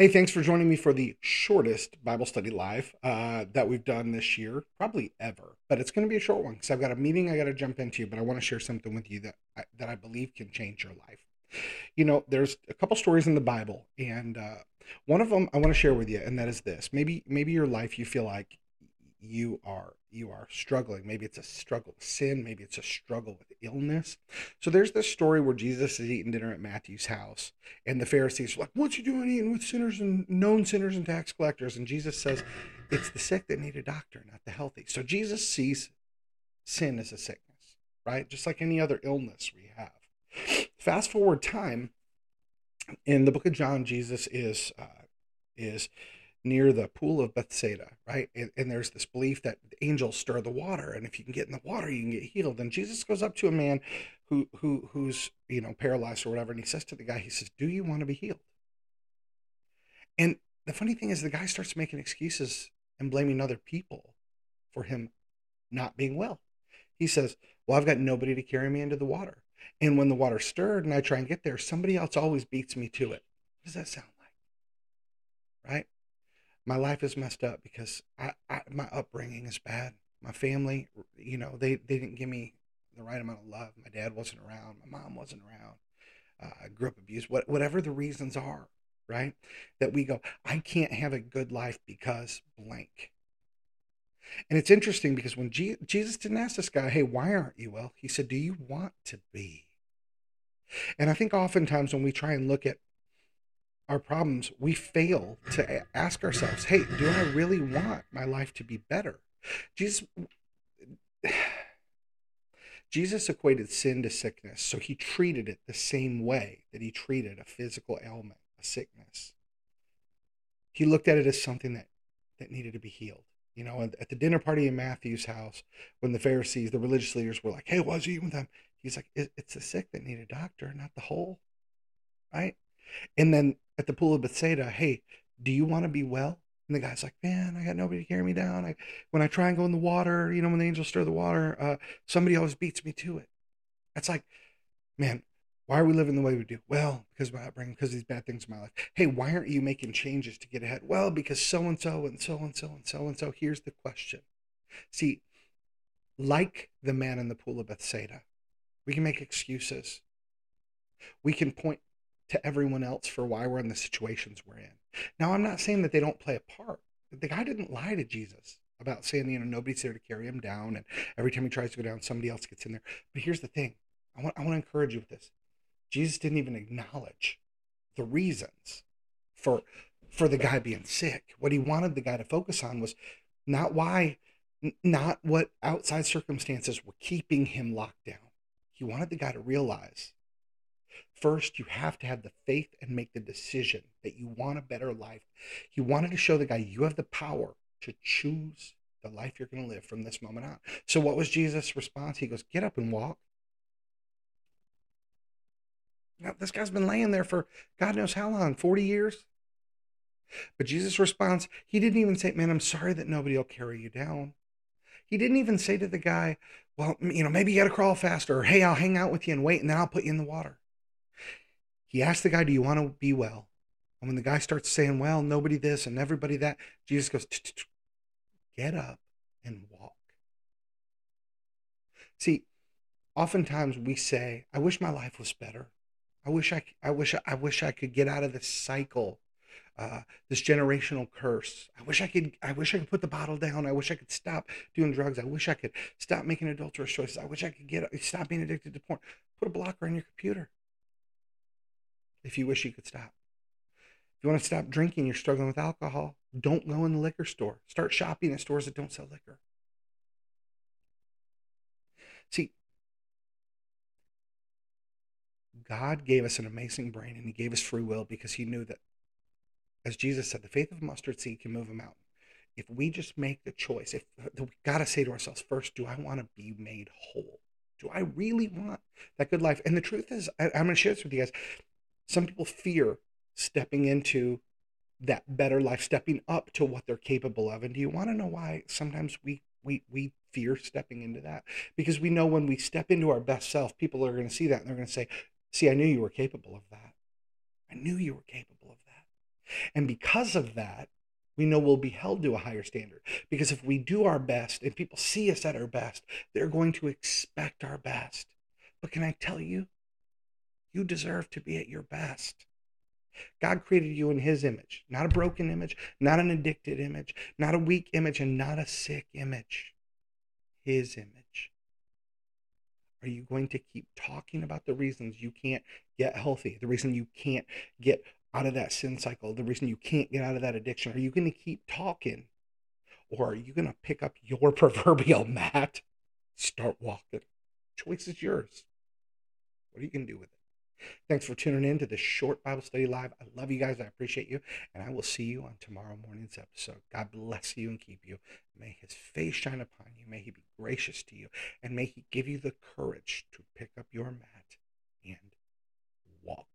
Hey, thanks for joining me for the shortest Bible study live uh, that we've done this year, probably ever. But it's going to be a short one because I've got a meeting I got to jump into, but I want to share something with you that I, that I believe can change your life. You know, there's a couple stories in the Bible, and uh, one of them I want to share with you, and that is this: maybe maybe your life you feel like you are you are struggling. Maybe it's a struggle with sin maybe it's a struggle with illness. So there's this story where jesus is eating dinner at matthew's house and the pharisees are like what you doing eating with sinners and known sinners and tax collectors? And jesus says it's the sick that need a doctor not the healthy. So jesus sees sin as a sickness right? Just like any other illness we have. Fast forward time in the book of john jesus is uh, is near the pool of Bethsaida, right? And, and, there's this belief that angels stir the water, and if you can get in the water, you can get healed. And Jesus goes up to a man who who who's you know paralyzed or whatever, and he says to the guy, he says, "Do you want to be healed?" And the funny thing is, the guy starts making excuses and blaming other people for him not being well. He says, "Well, I've got nobody to carry me into the water." And when the water stirred and I try and get there, somebody else always beats me to it. What does that sound like? Right? My life is messed up because I, I my upbringing is bad. My family, you know, they, they didn't give me the right amount of love. My dad wasn't around. My mom wasn't around. Uh, I grew up abused. What, whatever the reasons are, right? That we go, I can't have a good life because blank. And it's interesting because when G- Jesus didn't ask this guy, hey, why aren't you well? He said, do you want to be? And I think oftentimes when we try and look at our problems, we fail to ask ourselves, hey, do I really want my life to be better? Jesus Jesus equated sin to sickness, so he treated it the same way that he treated a physical ailment, a sickness. He looked at it as something that, that needed to be healed. You know, at the dinner party in Matthew's house, when the Pharisees, the religious leaders were like, hey, why's he eating with them? He's like, it's the sick that need a doctor, not the whole. Right? And then at the pool of Bethsaida, hey, do you want to be well? And the guy's like, man, I got nobody to carry me down. I, when I try and go in the water, you know, when the angels stir the water, uh, somebody always beats me to it. That's like, man, why are we living the way we do? Well, because of my upbringing, because these bad things in my life. Hey, why aren't you making changes to get ahead? Well, because so and so and so and so and so and so. Here's the question. See, like the man in the pool of Bethsaida, we can make excuses. We can point to everyone else for why we're in the situations we're in. Now, I'm not saying that they don't play a part. The guy didn't lie to Jesus about saying, you know, nobody's there to carry him down. And every time he tries to go down, somebody else gets in there. But here's the thing I want, I want to encourage you with this. Jesus didn't even acknowledge the reasons for for the guy being sick. What he wanted the guy to focus on was not why, not what outside circumstances were keeping him locked down. He wanted the guy to realize First, you have to have the faith and make the decision that you want a better life. He wanted to show the guy you have the power to choose the life you're going to live from this moment on. So, what was Jesus' response? He goes, Get up and walk. Now, this guy's been laying there for God knows how long 40 years. But Jesus' response, he didn't even say, Man, I'm sorry that nobody will carry you down. He didn't even say to the guy, Well, you know, maybe you got to crawl faster, or Hey, I'll hang out with you and wait, and then I'll put you in the water. He asked the guy, Do you want to be well? And when the guy starts saying, Well, nobody this and everybody that, Jesus goes, Get up and walk. See, oftentimes we say, I wish my life was better. I wish I, I wish I wish I could get out of this cycle, uh, this generational curse. I wish I could. I wish I could put the bottle down. I wish I could stop doing drugs. I wish I could stop making adulterous choices. I wish I could get stop being addicted to porn. Put a blocker on your computer if you wish you could stop. If you want to stop drinking, you're struggling with alcohol, don't go in the liquor store. Start shopping at stores that don't sell liquor. See, God gave us an amazing brain and He gave us free will because He knew that, as Jesus said, the faith of a mustard seed can move a mountain. If we just make the choice, if we got to say to ourselves first, do I want to be made whole? Do I really want that good life? And the truth is, I, am going to share this with you guys. Some people fear stepping into that better life, stepping up to what they're capable of. And do you want to know why sometimes we we we fear stepping into that? Because we know when we step into our best self, people are going to see that and they're going to say, "See, I knew you were capable of that. I knew you were capable of that." And because of that, we know we'll be held to a higher standard. Because if we do our best and people see us at our best, they're going to expect our best. But can I tell you, you deserve to be at your best. God created you in his image, not a broken image, not an addicted image, not a weak image, and not a sick image. His image. Are you going to keep talking about the reasons you can't get healthy, the reason you can't get out of that sin cycle, the reason you can't get out of that addiction? Are you going to keep talking? Or are you going to pick up your proverbial mat, start walking? Choice is yours. What are you going to do with it? Thanks for tuning in to this short Bible study live. I love you guys. I appreciate you. And I will see you on tomorrow morning's episode. God bless you and keep you. May his face shine upon you. May he be gracious to you. And may he give you the courage to pick up your mat and walk.